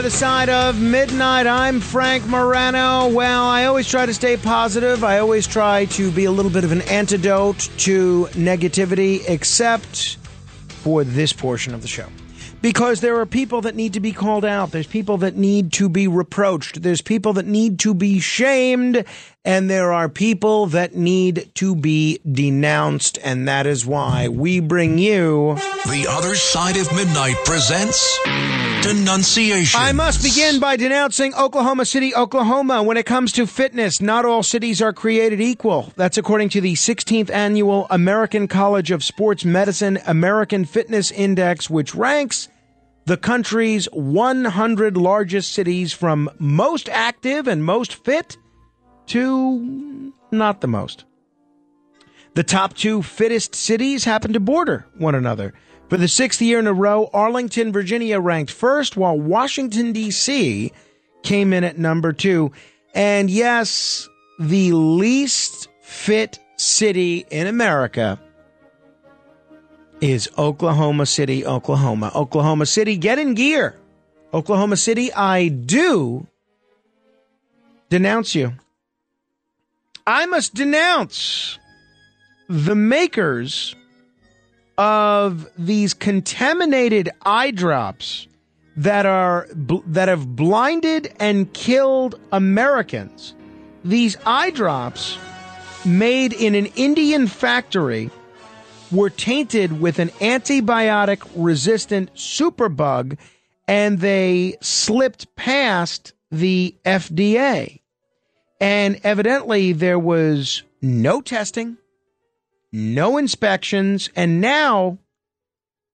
Other side of midnight. I'm Frank Morano. Well, I always try to stay positive. I always try to be a little bit of an antidote to negativity, except for this portion of the show. Because there are people that need to be called out. There's people that need to be reproached. There's people that need to be shamed. And there are people that need to be denounced. And that is why we bring you. The Other Side of Midnight presents Denunciation. I must begin by denouncing Oklahoma City, Oklahoma. When it comes to fitness, not all cities are created equal. That's according to the 16th annual American College of Sports Medicine American Fitness Index, which ranks the country's 100 largest cities from most active and most fit to not the most. The top two fittest cities happen to border one another. For the sixth year in a row, Arlington, Virginia ranked first, while Washington, D.C. came in at number two. And yes, the least fit city in America is Oklahoma City, Oklahoma. Oklahoma City, get in gear. Oklahoma City, I do denounce you. I must denounce the makers of these contaminated eye drops that are that have blinded and killed Americans. These eye drops made in an Indian factory were tainted with an antibiotic resistant superbug and they slipped past the FDA. And evidently there was no testing, no inspections, and now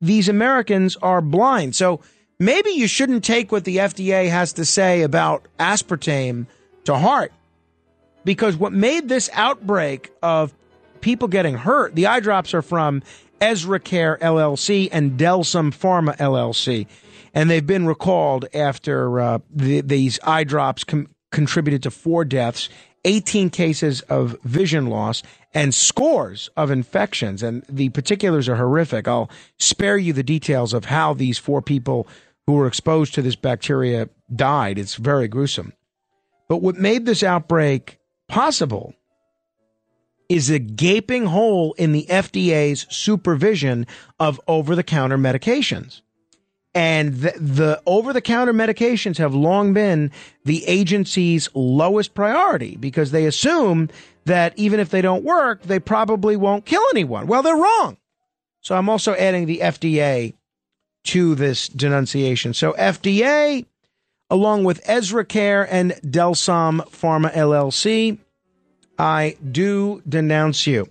these Americans are blind. So maybe you shouldn't take what the FDA has to say about aspartame to heart. Because what made this outbreak of people getting hurt, the eye drops are from EzriCare LLC and Delsam Pharma LLC. And they've been recalled after uh, the, these eye drops com- contributed to four deaths, 18 cases of vision loss, and scores of infections. And the particulars are horrific. I'll spare you the details of how these four people who were exposed to this bacteria died. It's very gruesome. But what made this outbreak possible is a gaping hole in the FDA's supervision of over the counter medications. And the, the over the counter medications have long been the agency's lowest priority because they assume that even if they don't work, they probably won't kill anyone. Well, they're wrong. So I'm also adding the FDA to this denunciation. So FDA, along with EzriCare and Delsam Pharma LLC, I do denounce you.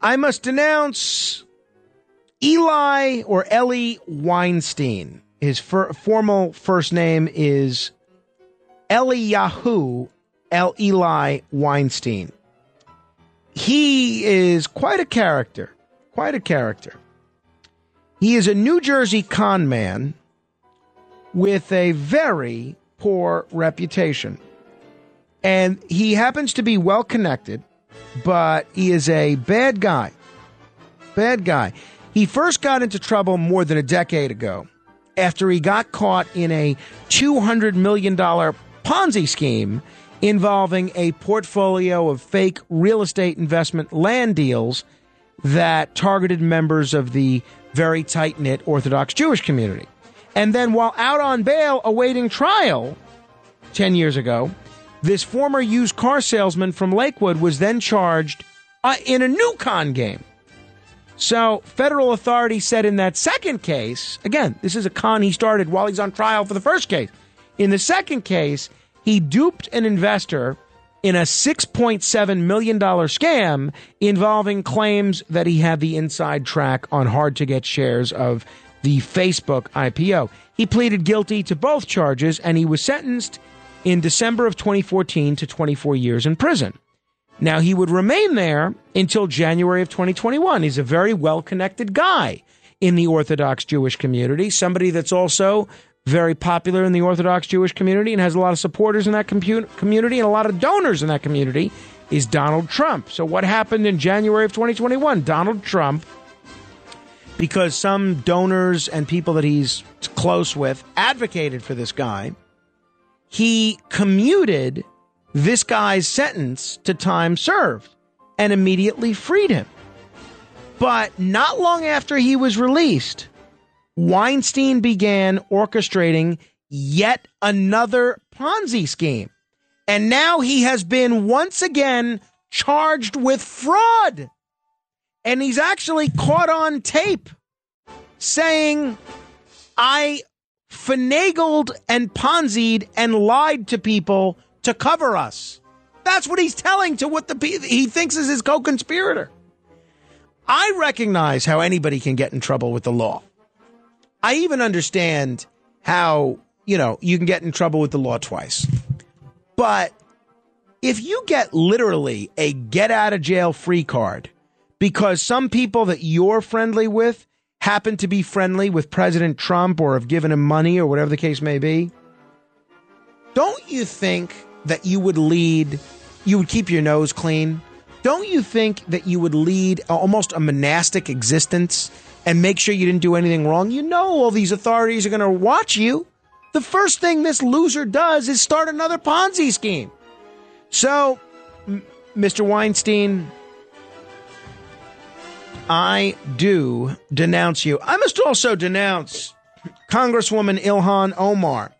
I must announce Eli or Ellie Weinstein. His fir- formal first name is Eliyahu El Eli Weinstein. He is quite a character. Quite a character. He is a New Jersey con man with a very poor reputation. And he happens to be well connected, but he is a bad guy. Bad guy. He first got into trouble more than a decade ago after he got caught in a $200 million Ponzi scheme involving a portfolio of fake real estate investment land deals that targeted members of the very tight knit Orthodox Jewish community. And then, while out on bail awaiting trial 10 years ago, this former used car salesman from Lakewood was then charged uh, in a new con game. So, federal authorities said in that second case, again, this is a con he started while he's on trial for the first case. In the second case, he duped an investor in a $6.7 million scam involving claims that he had the inside track on hard to get shares of the Facebook IPO. He pleaded guilty to both charges and he was sentenced in December of 2014 to 24 years in prison. Now, he would remain there until January of 2021. He's a very well connected guy in the Orthodox Jewish community, somebody that's also very popular in the Orthodox Jewish community and has a lot of supporters in that community and a lot of donors in that community is Donald Trump. So, what happened in January of 2021? Donald Trump, because some donors and people that he's close with advocated for this guy, he commuted this guy's sentence to time served and immediately freed him. But not long after he was released, Weinstein began orchestrating yet another Ponzi scheme. And now he has been once again charged with fraud. And he's actually caught on tape saying, I finagled and ponzied and lied to people to cover us. That's what he's telling to what the he thinks is his co-conspirator. I recognize how anybody can get in trouble with the law. I even understand how, you know, you can get in trouble with the law twice. But if you get literally a get out of jail free card because some people that you're friendly with happen to be friendly with President Trump or have given him money or whatever the case may be, don't you think that you would lead, you would keep your nose clean? Don't you think that you would lead almost a monastic existence and make sure you didn't do anything wrong? You know, all these authorities are going to watch you. The first thing this loser does is start another Ponzi scheme. So, Mr. Weinstein, I do denounce you. I must also denounce Congresswoman Ilhan Omar.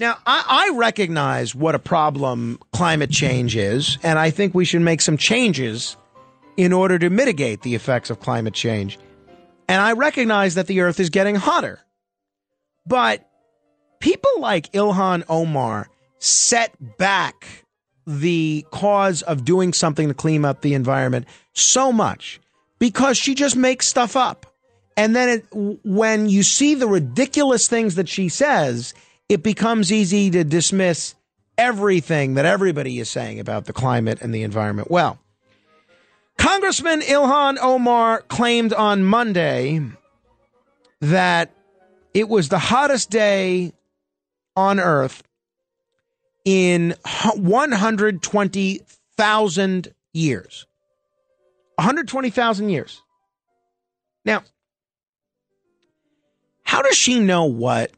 Now, I, I, recognize what a problem climate change is, and I think we should make some changes in order to mitigate the effects of climate change. And I recognize that the earth is getting hotter. But people like Ilhan Omar set back the cause of doing something to clean up the environment so much because she just makes stuff up. And then it, when you see the ridiculous things that she says, it becomes easy to dismiss everything that everybody is saying about the climate and the environment. Well, Congressman Ilhan Omar claimed on Monday that it was the hottest day on earth in 120,000 years. 120,000 years. Now, how does she know what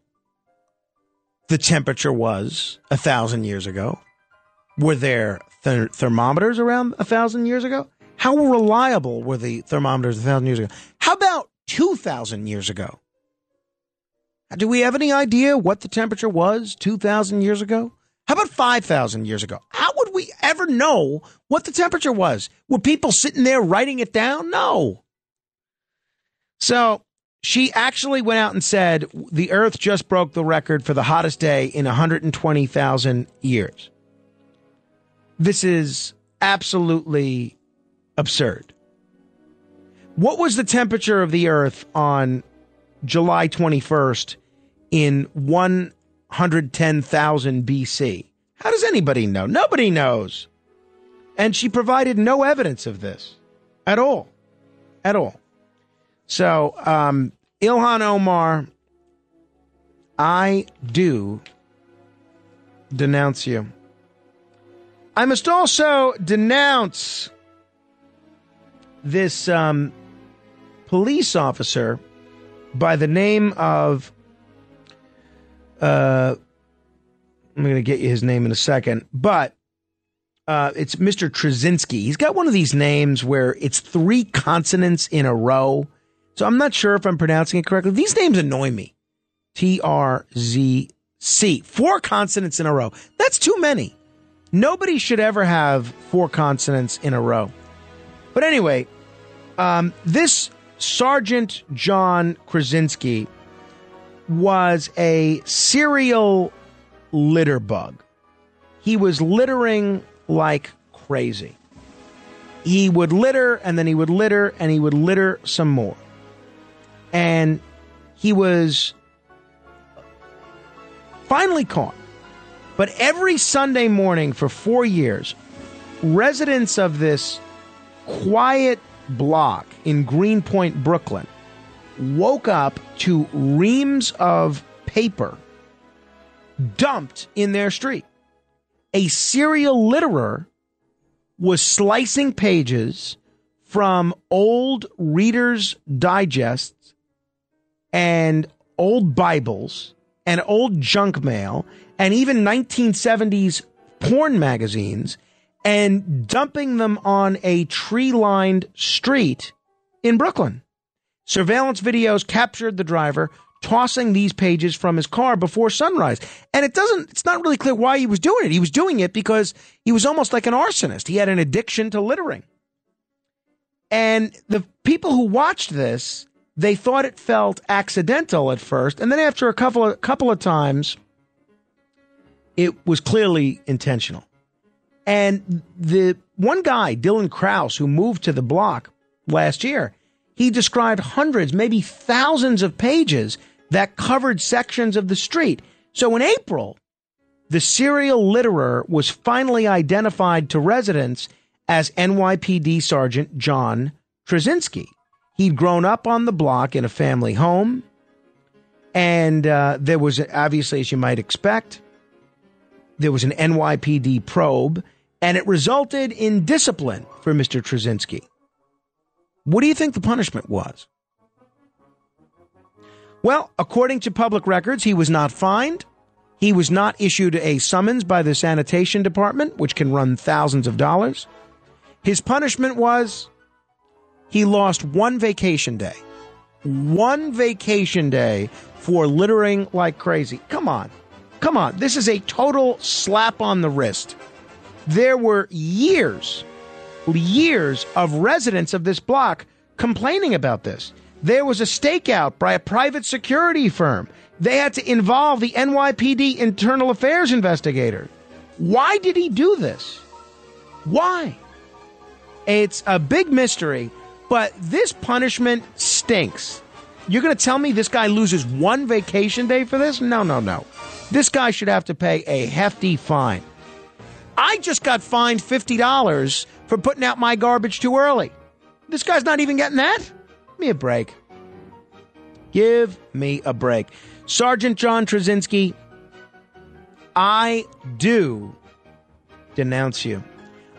the temperature was a thousand years ago? Were there th- thermometers around a thousand years ago? How reliable were the thermometers a thousand years ago? How about 2,000 years ago? Do we have any idea what the temperature was 2,000 years ago? How about 5,000 years ago? How we ever know what the temperature was? Were people sitting there writing it down? No. So she actually went out and said the earth just broke the record for the hottest day in 120,000 years. This is absolutely absurd. What was the temperature of the earth on July 21st in 110,000 BC? How does anybody know? Nobody knows. And she provided no evidence of this at all. At all. So, um, Ilhan Omar, I do denounce you. I must also denounce this um, police officer by the name of. Uh, I'm going to get you his name in a second, but uh, it's Mr. Trzcinski. He's got one of these names where it's three consonants in a row. So I'm not sure if I'm pronouncing it correctly. These names annoy me. T R Z C. Four consonants in a row. That's too many. Nobody should ever have four consonants in a row. But anyway, um, this Sergeant John Krasinski was a serial litter bug. He was littering like crazy. He would litter and then he would litter and he would litter some more and he was finally caught. But every Sunday morning for four years, residents of this quiet block in Greenpoint, Brooklyn, woke up to reams of paper dumped in their street. A serial litterer was slicing pages from old Reader's Digests and old Bibles and old junk mail and even 1970s porn magazines and dumping them on a tree lined street in Brooklyn. Surveillance videos captured the driver tossing these pages from his car before sunrise. And it doesn't, it's not really clear why he was doing it. He was doing it because he was almost like an arsonist. He had an addiction to littering. And the people who watched this they thought it felt accidental at first, and then after a couple of couple of times, it was clearly intentional. And the one guy, Dylan Kraus, who moved to the block last year, he described hundreds, maybe thousands of pages that covered sections of the street. So in April, the serial litterer was finally identified to residents as NYPD Sergeant John Trzcinski. He'd grown up on the block in a family home. And uh, there was, obviously, as you might expect, there was an NYPD probe, and it resulted in discipline for Mr. Trzcinski. What do you think the punishment was? Well, according to public records, he was not fined. He was not issued a summons by the sanitation department, which can run thousands of dollars. His punishment was he lost one vacation day. One vacation day for littering like crazy. Come on. Come on. This is a total slap on the wrist. There were years, years of residents of this block complaining about this. There was a stakeout by a private security firm. They had to involve the NYPD internal affairs investigator. Why did he do this? Why? It's a big mystery. But this punishment stinks. You're going to tell me this guy loses one vacation day for this? No, no, no. This guy should have to pay a hefty fine. I just got fined $50 for putting out my garbage too early. This guy's not even getting that? Give me a break. Give me a break. Sergeant John Trzcinski, I do denounce you.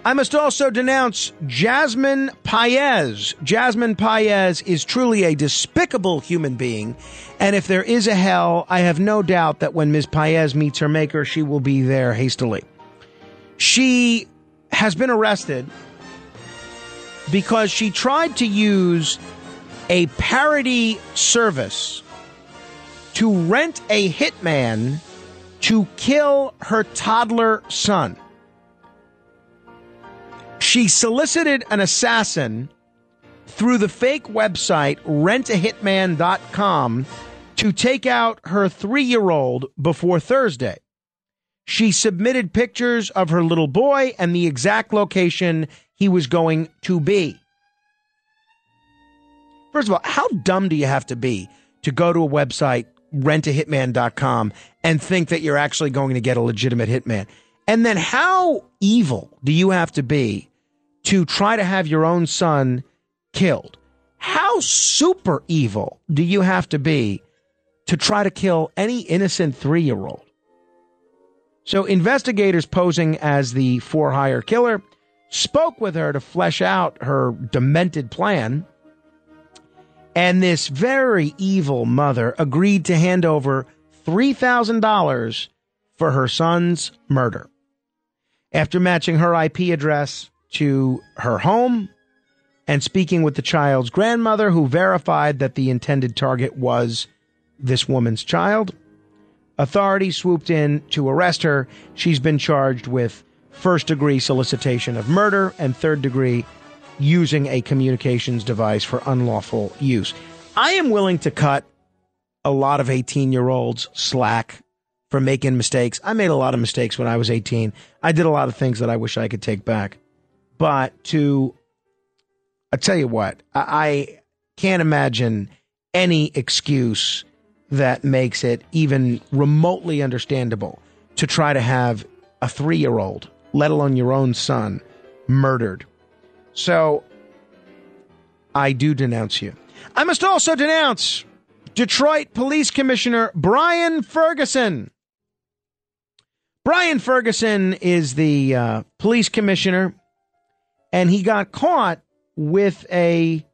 I must also denounce Jasmine Paez. Jasmine Paez is truly a despicable human being. And if there is a hell, I have no doubt that when Ms. Paez meets her maker, she will be there hastily. She has been arrested because she tried to use a parody service to rent a hitman to kill her toddler son. She solicited an assassin through the fake website rentahitman.com to take out her three year old before Thursday. She submitted pictures of her little boy and the exact location he was going to be. First of all, how dumb do you have to be to go to a website, rentahitman.com, and think that you're actually going to get a legitimate hitman? And then how evil do you have to be to try to have your own son killed? How super evil do you have to be to try to kill any innocent three year old? So, investigators posing as the for hire killer spoke with her to flesh out her demented plan. And this very evil mother agreed to hand over $3,000 for her son's murder. After matching her IP address to her home and speaking with the child's grandmother, who verified that the intended target was this woman's child, authorities swooped in to arrest her. She's been charged with first degree solicitation of murder and third degree using a communications device for unlawful use. I am willing to cut a lot of 18 year olds slack for making mistakes. I made a lot of mistakes when I was 18. I did a lot of things that I wish I could take back. But to, I tell you what, I can't imagine any excuse that makes it even remotely understandable to try to have a three year old, let alone your own son, murdered. So I do denounce you. I must also denounce Detroit Police Commissioner Brian Ferguson. Brian Ferguson is the uh, police commissioner, and he got caught with a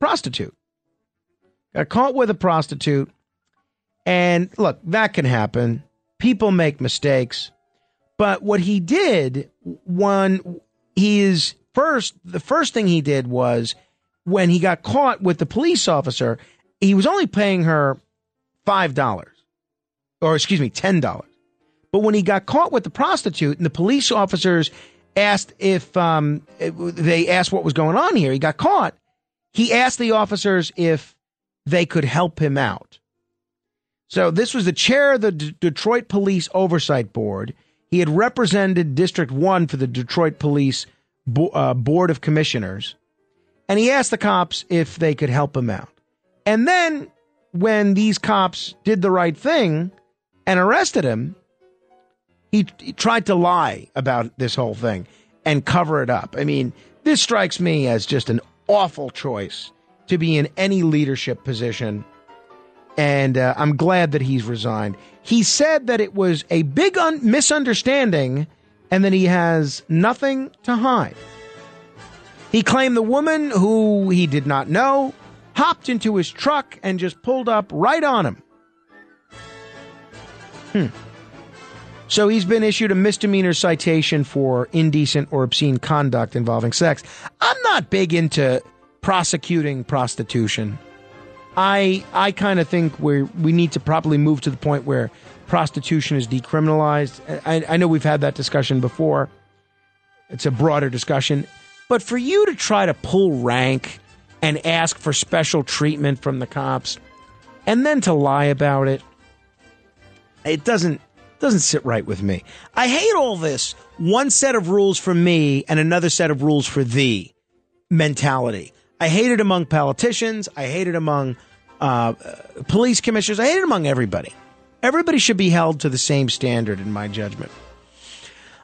prostitute. Got caught with a prostitute. And look, that can happen. People make mistakes. But what he did, when he is first, the first thing he did was when he got caught with the police officer, he was only paying her $5 or excuse me, $10. But when he got caught with the prostitute and the police officers asked if um, they asked what was going on here, he got caught. He asked the officers if they could help him out. So this was the chair of the D- Detroit Police Oversight Board. He had represented District 1 for the Detroit Police Bo- uh, Board of Commissioners. And he asked the cops if they could help him out. And then when these cops did the right thing and arrested him, he, he tried to lie about this whole thing and cover it up. I mean, this strikes me as just an awful choice to be in any leadership position. And uh, I'm glad that he's resigned. He said that it was a big un- misunderstanding and that he has nothing to hide. He claimed the woman, who he did not know, hopped into his truck and just pulled up right on him. Hmm. So he's been issued a misdemeanor citation for indecent or obscene conduct involving sex. I'm not big into prosecuting prostitution. I I kind of think we we need to probably move to the point where prostitution is decriminalized. I, I know we've had that discussion before. It's a broader discussion, but for you to try to pull rank and ask for special treatment from the cops, and then to lie about it, it doesn't doesn't sit right with me. I hate all this one set of rules for me and another set of rules for thee mentality. I hate it among politicians. I hate it among uh, police commissioners. I hate it among everybody. Everybody should be held to the same standard, in my judgment.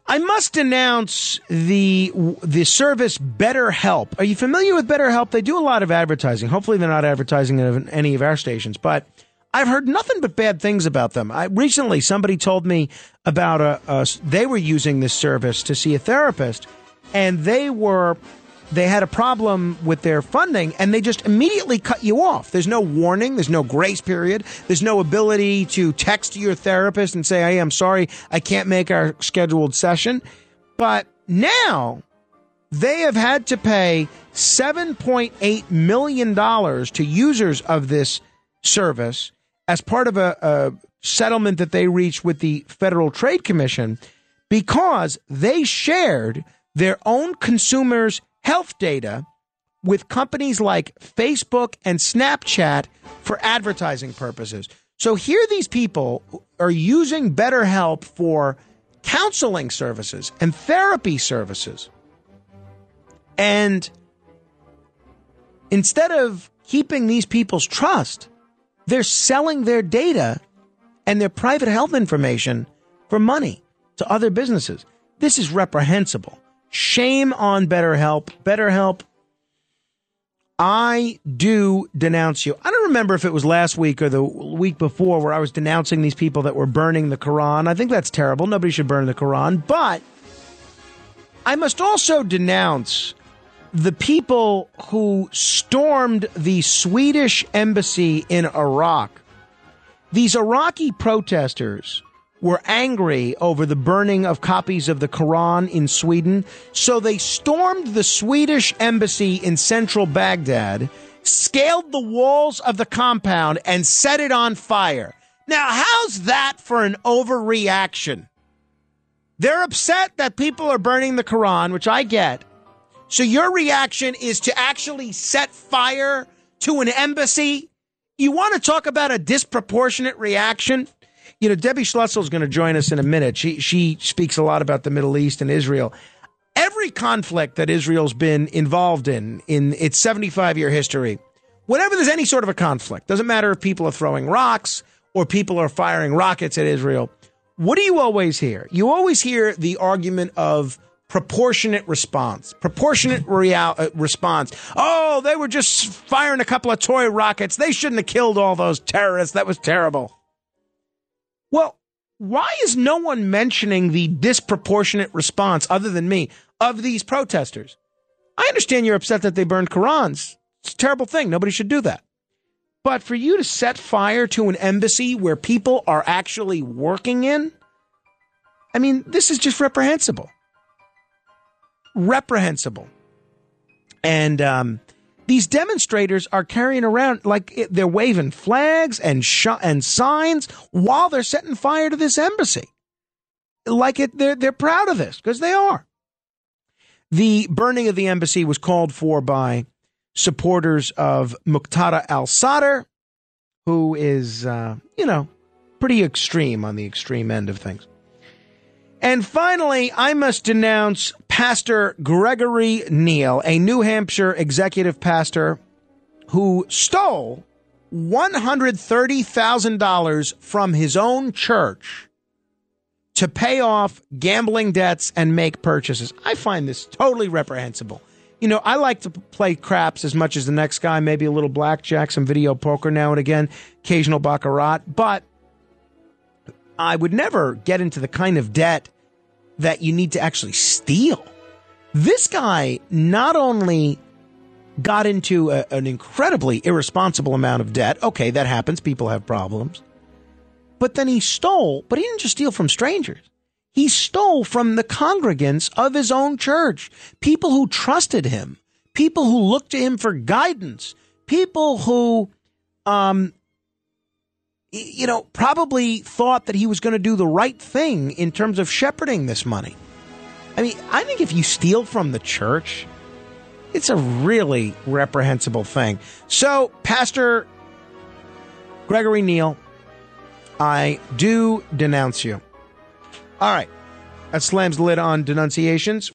I must denounce the the service BetterHelp. Are you familiar with BetterHelp? They do a lot of advertising. Hopefully, they're not advertising in any of our stations, but I've heard nothing but bad things about them. I, recently, somebody told me about a, a they were using this service to see a therapist, and they were they had a problem with their funding and they just immediately cut you off. There's no warning, there's no grace period, there's no ability to text your therapist and say, "Hey, I'm sorry, I can't make our scheduled session." But now they have had to pay $7.8 million to users of this service as part of a, a settlement that they reached with the Federal Trade Commission because they shared their own consumers' health data with companies like Facebook and Snapchat for advertising purposes. So here these people are using BetterHelp for counseling services and therapy services. And instead of keeping these people's trust, they're selling their data and their private health information for money to other businesses. This is reprehensible. Shame on BetterHelp. BetterHelp, I do denounce you. I don't remember if it was last week or the week before where I was denouncing these people that were burning the Quran. I think that's terrible. Nobody should burn the Quran. But I must also denounce the people who stormed the Swedish embassy in Iraq. These Iraqi protesters were angry over the burning of copies of the Quran in Sweden, so they stormed the Swedish embassy in central Baghdad, scaled the walls of the compound, and set it on fire. Now, how's that for an overreaction? They're upset that people are burning the Quran, which I get. So your reaction is to actually set fire to an embassy? You want to talk about a disproportionate reaction? You know, Debbie Schlussel is going to join us in a minute. She she speaks a lot about the Middle East and Israel. Every conflict that Israel's been involved in in its 75 year history, whenever there's any sort of a conflict, doesn't matter if people are throwing rocks or people are firing rockets at Israel. What do you always hear? You always hear the argument of proportionate response. Proportionate real, uh, response. Oh, they were just firing a couple of toy rockets. They shouldn't have killed all those terrorists. That was terrible. Well, why is no one mentioning the disproportionate response, other than me, of these protesters? I understand you're upset that they burned Qurans. It's a terrible thing. Nobody should do that. But for you to set fire to an embassy where people are actually working in, I mean, this is just reprehensible reprehensible. And um, these demonstrators are carrying around like they're waving flags and sh- and signs while they're setting fire to this embassy. Like it, they're they're proud of this because they are. The burning of the embassy was called for by supporters of Muqtada al Sadr, who is, uh, you know, pretty extreme on the extreme end of things. And finally, I must denounce Pastor Gregory Neal, a New Hampshire executive pastor who stole $130,000 from his own church to pay off gambling debts and make purchases. I find this totally reprehensible. You know, I like to play craps as much as the next guy, maybe a little blackjack, some video poker now and again, occasional baccarat, but I would never get into the kind of debt that you need to actually steal. This guy not only got into a, an incredibly irresponsible amount of debt. Okay, that happens. People have problems. But then he stole, but he didn't just steal from strangers. He stole from the congregants of his own church, people who trusted him, people who looked to him for guidance, people who um, you know, probably thought that he was going to do the right thing in terms of shepherding this money. I mean, I think if you steal from the church, it's a really reprehensible thing. So, Pastor Gregory Neal, I do denounce you. All right. That slams the lid on denunciations.